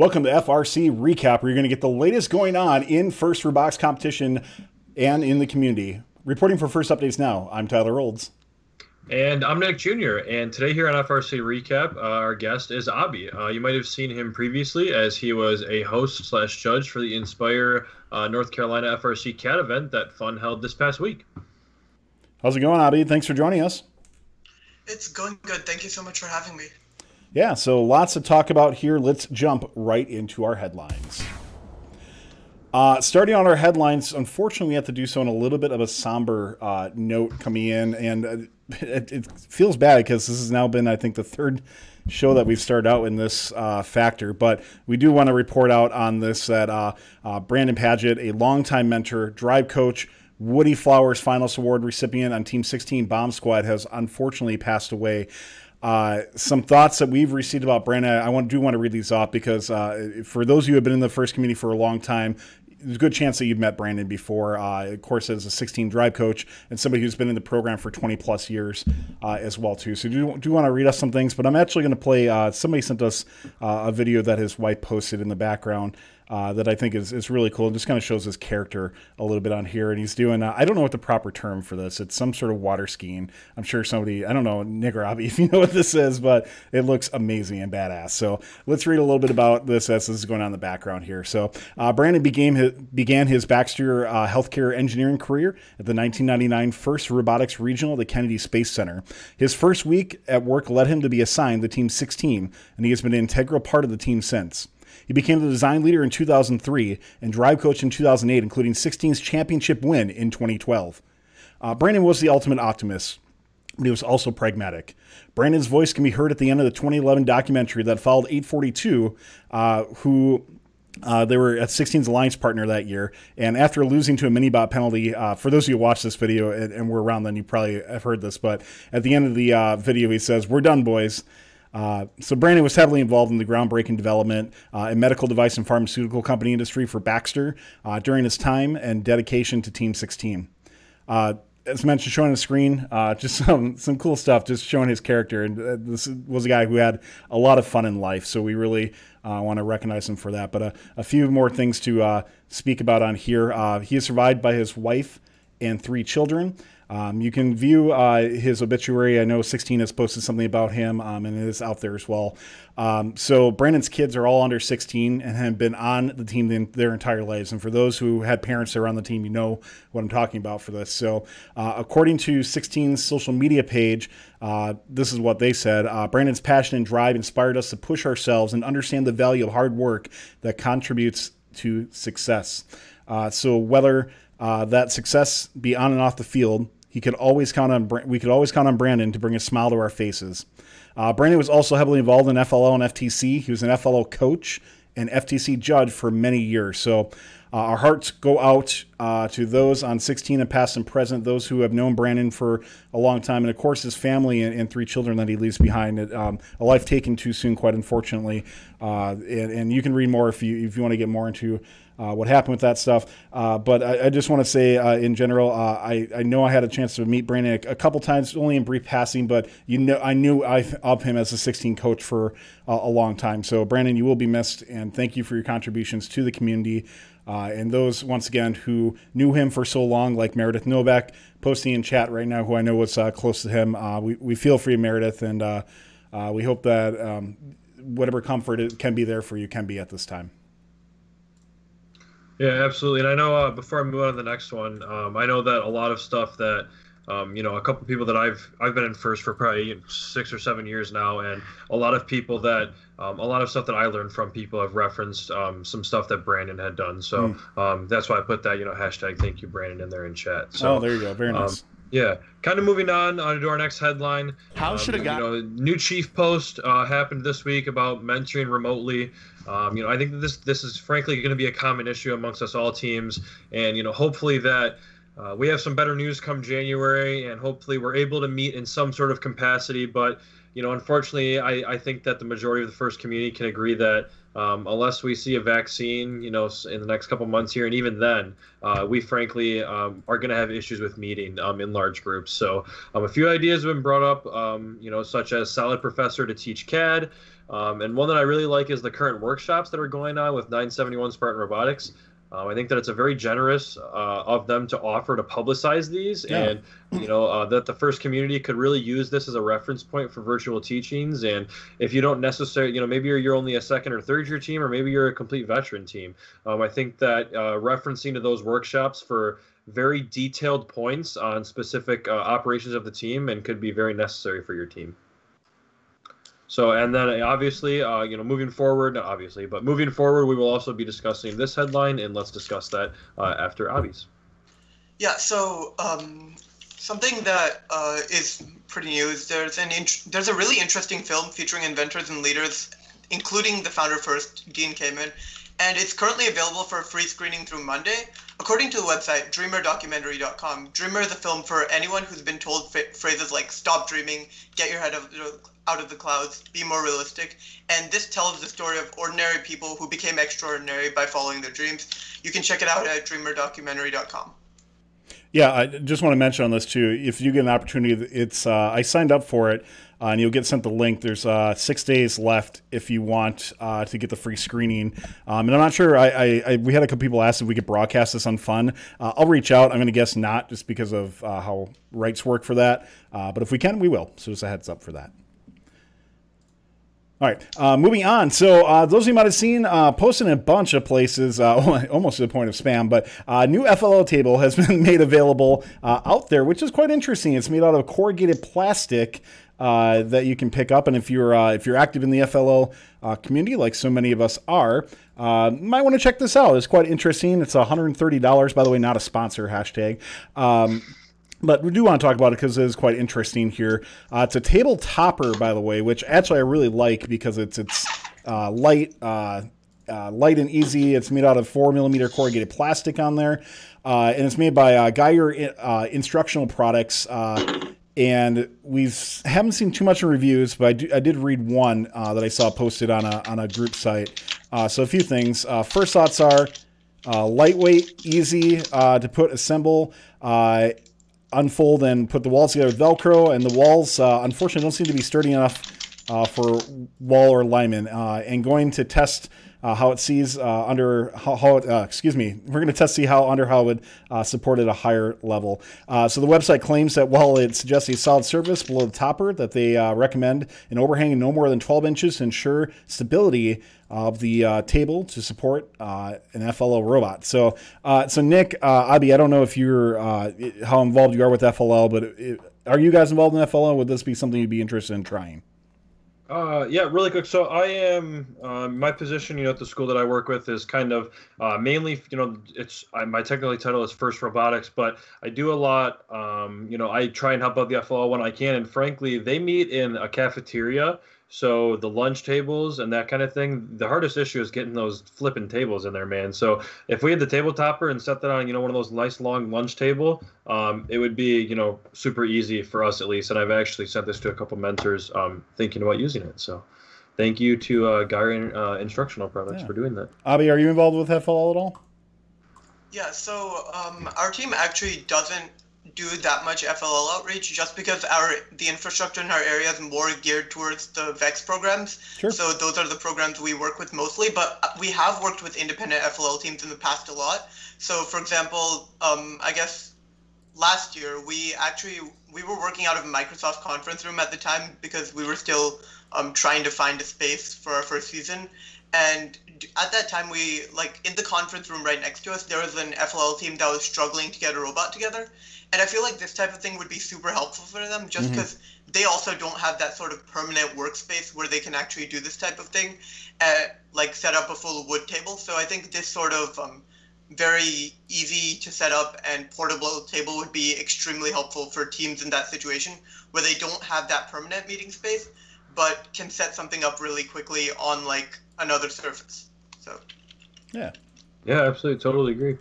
Welcome to FRC Recap, where you're going to get the latest going on in First Robotics competition and in the community. Reporting for First Updates now, I'm Tyler Olds. And I'm Nick Jr. And today here on FRC Recap, uh, our guest is Abi. Uh, you might have seen him previously as he was a host slash judge for the Inspire uh, North Carolina FRC CAD event that Fun held this past week. How's it going, Abi? Thanks for joining us. It's going good. Thank you so much for having me. Yeah, so lots to talk about here. Let's jump right into our headlines. Uh, starting on our headlines, unfortunately, we have to do so on a little bit of a somber uh, note coming in, and uh, it, it, feels bad because this has now been, I think, the third show that we've started out in this uh, factor. But we do want to report out on this that uh, Brandon Paget, a longtime mentor, drive coach, Woody Flowers Finalist Award recipient on Team 16 Bomb Squad, has unfortunately passed away. Uh, some thoughts that we've received about Brandon. I want, do want to read these off because uh, for those of you who have been in the first community for a long time, there's a good chance that you've met Brandon before. Uh, of course, as a 16 drive coach and somebody who's been in the program for 20 plus years uh, as well too. So do do want to read us some things, but I'm actually going to play. Uh, somebody sent us uh, a video that his wife posted in the background uh, that I think is, is really cool. It just kind of shows his character a little bit on here. And he's doing, uh, I don't know what the proper term for this. It's some sort of water skiing. I'm sure somebody, I don't know, Nick or Abby, if you know what this is, but it looks amazing and badass. So let's read a little bit about this as this is going on in the background here. So uh, Brandon began his, began his Baxter uh, healthcare engineering career at the 1999 First Robotics Regional at the Kennedy Space Center. His first week at work led him to be assigned the Team 16, and he has been an integral part of the team since. He became the design leader in 2003 and drive coach in 2008, including 16's championship win in 2012. Uh, Brandon was the ultimate optimist, but he was also pragmatic. Brandon's voice can be heard at the end of the 2011 documentary that followed 842, uh, who uh, they were at 16's alliance partner that year, and after losing to a mini bot penalty, uh, for those of you who watched this video and, and, were around then, you probably have heard this. But at the end of the uh, video, he says, "We're done, boys." Uh, so Brandon was heavily involved in the groundbreaking development uh, in medical device and pharmaceutical company industry for Baxter uh, during his time and dedication to Team 16. Uh, as mentioned, showing on the screen, uh, just some some cool stuff, just showing his character. And uh, this was a guy who had a lot of fun in life, so we really want to recognize him for that. But a few more things to speak about on here. he is survived by his wife and three children. Um, you can view uh, his obituary. I know 16 has posted something about him, um, and it is out there as well. Um, so Brandon's kids are all under 16 and have been on the team their entire lives. And for those who had parents that are on the team, you know what I'm talking about for this. So uh, according to 16's social media page, uh, this is what they said. Uh, Brandon's passion and drive inspired us to push ourselves and understand the value of hard work that contributes to success. Uh, so whether uh, that success be on and off the field, he could always count on. We could always count on Brandon to bring a smile to our faces. Uh, Brandon was also heavily involved in FLL and FTC. He was an FLL coach and FTC judge for many years. So uh, our hearts go out uh, to those on 16 and past and present, those who have known Brandon for a long time, and of course his family and, and three children that he leaves behind. Um, a life taken too soon, quite unfortunately. Uh, and, and, you can read more if you if you want to get more into uh, what happened with that stuff. Uh, but I, I, just want to say, uh, in general, uh, I, I know I had a chance to meet Brandon a, a, couple times, only in brief passing, but you know I knew I, of him as a 16 coach for a long time. So Brandon, you will be missed, and thank you for your contributions to the community. Uh, and those, once again, who knew him for so long, like Meredith Novak, posting in chat right now, who I know was uh, close to him. we, we feel for you, Meredith, and we hope that um, whatever comfort it can be there for you can be at this time. Yeah, absolutely. And I know uh, before I move on to the next one, um, I know that a lot of stuff that um, you know, a couple people that I've I've been in first for probably six or seven years now, and a lot of people that um, a lot of stuff that I learned from people have referenced um, some stuff that Brandon had done. So mm. that's why I put that you know hashtag Thank you Brandon in there in chat. So, oh, there you go. Very um, nice. Yeah, kind of moving on, on to our next headline. How um, should a guy? You know, new chief post uh, happened this week about mentoring remotely. Um, you know, I think this this is frankly going to be a common issue amongst us all teams, and you know, hopefully that uh, we have some better news come January, and hopefully we're able to meet in some sort of capacity. But you know, unfortunately, I, I think that the majority of the first community can agree that um, unless we see a vaccine, you know, in the next couple months here, and even then, uh, we frankly um, are going to have issues with meeting um, in large groups. So, um, a few ideas have been brought up, um, you know, such as SolidProfessor to teach CAD, um, and one that I really like is the current workshops that are going on with 971 Spartan Robotics. Um, I think that it's a very generous uh, of them to offer to publicize these, yeah. and you know uh, that the first community could really use this as a reference point for virtual teachings. And if you don't necessarily, you know, maybe you're, you're only a second or third year team, or maybe you're a complete veteran team. Um, I think that uh, referencing to those workshops for very detailed points on specific uh, operations of the team and could be very necessary for your team. So, and then obviously, uh, you know, moving forward, not obviously, but moving forward, we will also be discussing this headline, and let's discuss that uh, after Abby's. Yeah. So, um, something that uh, is pretty new is there's an int- there's a really interesting film featuring inventors and leaders, including the founder first, Dean Kamen, and it's currently available for free screening through Monday. According to the website dreamerdocumentary.com, Dreamer is a film for anyone who's been told phrases like "stop dreaming," "get your head out of the clouds, be more realistic. And this tells the story of ordinary people who became extraordinary by following their dreams. You can check it out at dreamerdocumentary.com. Yeah, I just want to mention on this too. If you get an opportunity, it's uh, I signed up for it, uh, and you'll get sent the link. There's uh, six days left if you want uh, to get the free screening. Um, and I'm not sure. I, I, I, we had a couple people ask if we could broadcast this on Fun. Uh, I'll reach out. I'm going to guess not, just because of uh, how rights work for that. but if we can, we will. So just a heads up for that. All right, uh, moving on. So, uh, those of you might have seen, uh, posted in a bunch of places, uh, almost to the point of spam, but a uh, new FLL table has been made available uh, out there, which is quite interesting. It's made out of corrugated plastic that you can pick up, and if you're if you're active in the FLL community, like so many of us are, you might want to check this out. It's quite interesting. It's $130, by the way, not a sponsor hashtag. Um, but we do want to talk about it because it is quite interesting here. Uh, it's a table topper, by the way, which actually I really like because it's it's uh, light, uh, uh light and easy. It's made out of four millimeter corrugated plastic on there, uh, and it's made by uh, Geiger Instructional Products. and we haven't seen too much in reviews, but I, do, I did read one that I saw posted on a on a group site. so a few things. first thoughts are lightweight, easy to put, assemble unfold and put the walls together with Velcro, and the walls, uh, unfortunately, don't seem to be sturdy enough uh, for wall or lineman. Uh, and going to test uh, how it sees uh, under how, how it, uh, excuse me, we're going to test see how under how it would support at a higher level. So the website claims that while it suggests a solid surface below the topper, that they recommend an overhang no more than 12 inches to ensure stability of the uh, table to support uh, an FLL robot. So, uh, so Nick, Abby, I don't know if you're how involved you are with FLL, but it, are you guys involved in FLL? Would this be something you'd be interested in trying? Uh, yeah, really quick. So I am um, my position, you know, at the school that I work with is kind of uh, mainly, you know, it's I, my technical title is first robotics, but I do a lot. Um, you know, I try and help out the FLL when I can, and frankly, they meet in a cafeteria so the lunch tables and that kind of thing, the hardest issue is getting those flipping tables in there, man. So if we had the table topper and set that on, you know, one of those nice long lunch table, um, it would be, you know, super easy for us at least. And I've actually sent this to a couple mentors um, thinking about using it. So thank you to uh, Gary uh, Instructional Products yeah. for doing that. Abby, are you involved with FLL at all? Yeah, so um, our team actually doesn't do that much FLL outreach just because our the infrastructure in our area is more geared towards the VEX programs. Sure. So those are the programs we work with mostly. But we have worked with independent FLL teams in the past a lot. So for example, um, I guess last year we actually we were working out of a Microsoft conference room at the time because we were still um, trying to find a space for our first season. And at that time, we like in the conference room right next to us, there was an FLL team that was struggling to get a robot together and I feel like this type of thing would be super helpful for them just because mm-hmm. they also don't have that sort of permanent workspace where they can actually do this type of thing, uh, like set up a full wood table. So I think this sort of um, very easy to set up and portable table would be extremely helpful for teams in that situation where they don't have that permanent meeting space but can set something up really quickly on like another surface. So yeah. Yeah, absolutely, totally agree.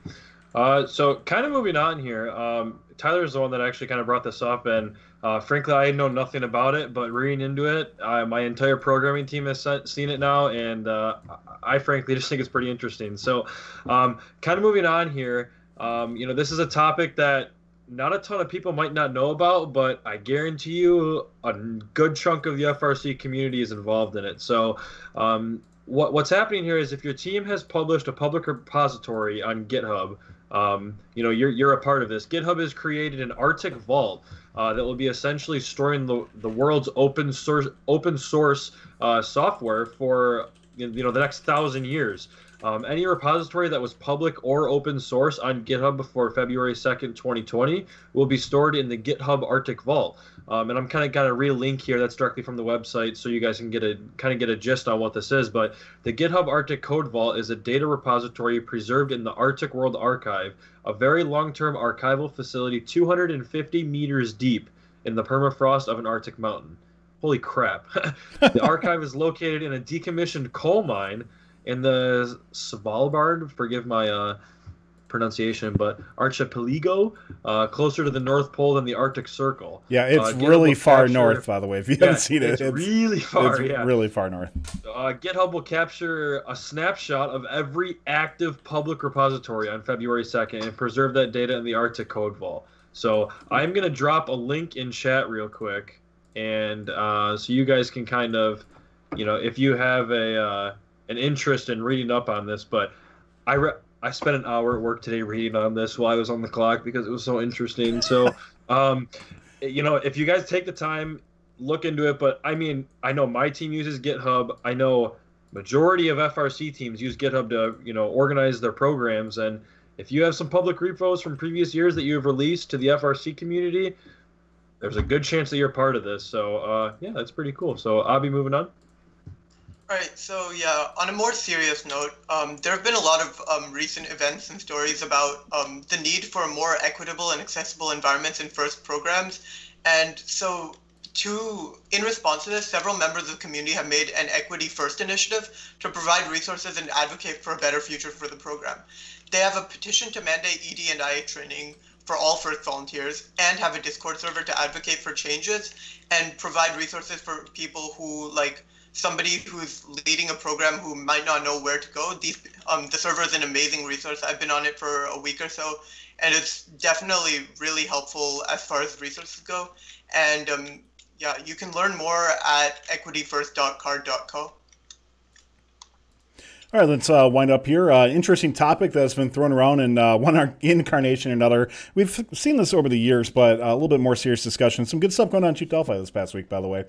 Uh, so kind of moving on here. Um, Tyler's the one that actually kind of brought this up, and uh, frankly, I know nothing about it, but reading into it, uh, my entire programming team has seen it now, and uh, I frankly just think it's pretty interesting. So, um, kind of moving on here. Um, you know, this is a topic that not a ton of people might not know about, but I guarantee you a good chunk of the FRC community is involved in it. So, um, what, what's happening here is if your team has published a public repository on GitHub, um, you know you're, you're a part of this. GitHub has created an Arctic Vault uh, that will be essentially storing the, the world's open source open source uh, software for you know the next thousand years. Um, any repository that was public or open source on GitHub before February 2nd, 2020 will be stored in the GitHub Arctic Vault. Um, and I'm kind of got a real link here that's directly from the website so you guys can get a kind of get a gist on what this is. But the GitHub Arctic Code Vault is a data repository preserved in the Arctic World Archive, a very long-term archival facility 250 meters deep in the permafrost of an Arctic mountain. Holy crap. the archive is located in a decommissioned coal mine in the Svalbard, forgive my uh, pronunciation, but Archipelago, uh, closer to the North Pole than the Arctic Circle. Yeah, it's uh, really far capture, north, by the way. If you yeah, haven't seen it, it's, it's really far. It's yeah, really far north. Uh, GitHub will capture a snapshot of every active public repository on February 2nd and preserve that data in the Arctic Code Vault. So I'm gonna drop a link in chat real quick, and uh, so you guys can kind of, you know, if you have a uh, an interest in reading up on this, but I re- I spent an hour at work today reading on this while I was on the clock because it was so interesting. So, um, you know, if you guys take the time, look into it. But I mean, I know my team uses GitHub. I know majority of FRC teams use GitHub to you know organize their programs. And if you have some public repos from previous years that you have released to the FRC community, there's a good chance that you're part of this. So uh, yeah, that's pretty cool. So I'll be moving on. Right. So yeah, on a more serious note, um, there have been a lot of um, recent events and stories about um, the need for more equitable and accessible environments in FIRST programs, and so to in response to this, several members of the community have made an Equity First initiative to provide resources and advocate for a better future for the program. They have a petition to mandate ED and IA training for all FIRST volunteers and have a Discord server to advocate for changes and provide resources for people who like somebody who's leading a program who might not know where to go, these, um, the server is an amazing resource. I've been on it for a week or so, and it's definitely really helpful as far as resources go. And um, yeah, you can learn more at equityfirst.carrd.co. All right, let's uh, wind up here. Uh, interesting topic that's been thrown around in uh, one incarnation or another. We've seen this over the years, but a little bit more serious discussion. Some good stuff going on in Chief Delphi this past week, by the way.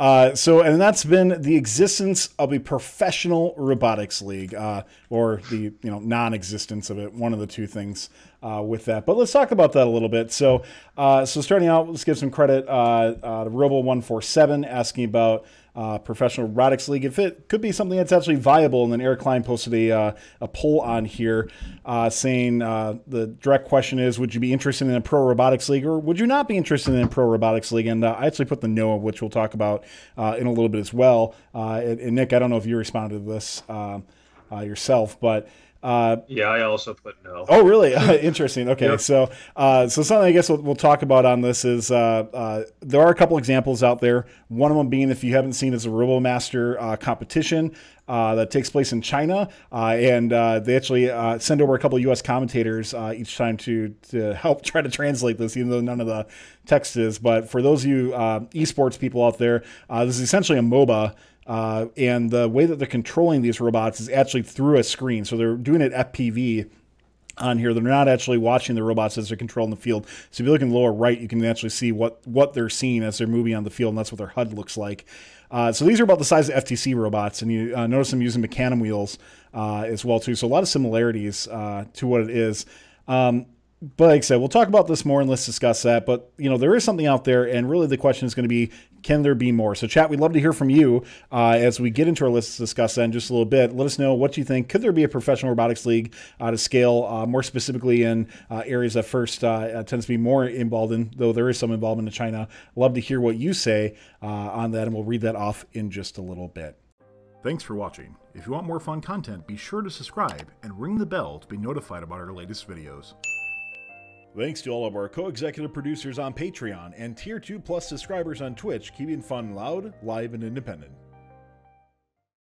Uh, so, and that's been the existence of a professional robotics league, uh, or the you know non-existence of it. One of the two things uh, with that. But let's talk about that a little bit. So, so starting out, let's give some credit to Robo147 asking about uh, Professional Robotics League. If it could be something that's actually viable, and then Eric Klein posted a, uh, a poll on here uh, saying uh, the direct question is Would you be interested in a Pro Robotics League or would you not be interested in a Pro Robotics League? And uh, I actually put the no, which we'll talk about uh, in a little bit as well. And, and, Nick, I don't know if you responded to this yourself, but uh, yeah, I also put no. Oh, really? Interesting. Okay, yep. so uh, so something I guess we'll, we'll, talk about on this is uh, uh, there are a couple examples out there. One of them being, if you haven't seen, is a RoboMaster uh, competition uh, that takes place in China, and they actually send over a couple of U.S. commentators each time to to help try to translate this, even though none of the text is. But for those of you esports people out there, this is essentially a MOBA. Uh, and the way that they're controlling these robots is actually through a screen. So they're doing it FPV on here. They're not actually watching the robots as they're controlling the field. So if you look in the lower right, you can actually see what, what they're seeing as they're moving on the field, and that's what their HUD looks like. Uh, so these are about the size of FTC robots, and you uh, notice them using Mecanum wheels uh, as well too. So a lot of similarities uh, to what it is. Um, but like I said, we'll talk about this more and let's discuss that. But you know, there is something out there, and really the question is going to be, can there be more? So, chat, we'd love to hear from you uh, as we get into our list to discuss that in just a little bit. Let us know what you think. Could there be a professional robotics league uh, to scale uh, more specifically in uh, areas that first uh, uh, tends to be more involved in, though there is some involvement in China? Love to hear what you say on that, and we'll read that off in just a little bit. Thanks for watching. If you want more fun content, be sure to subscribe and ring the bell to be notified about our latest videos. Thanks to all of our co-executive producers on Patreon and Tier 2 Plus subscribers on Twitch, keeping fun loud, live, and independent.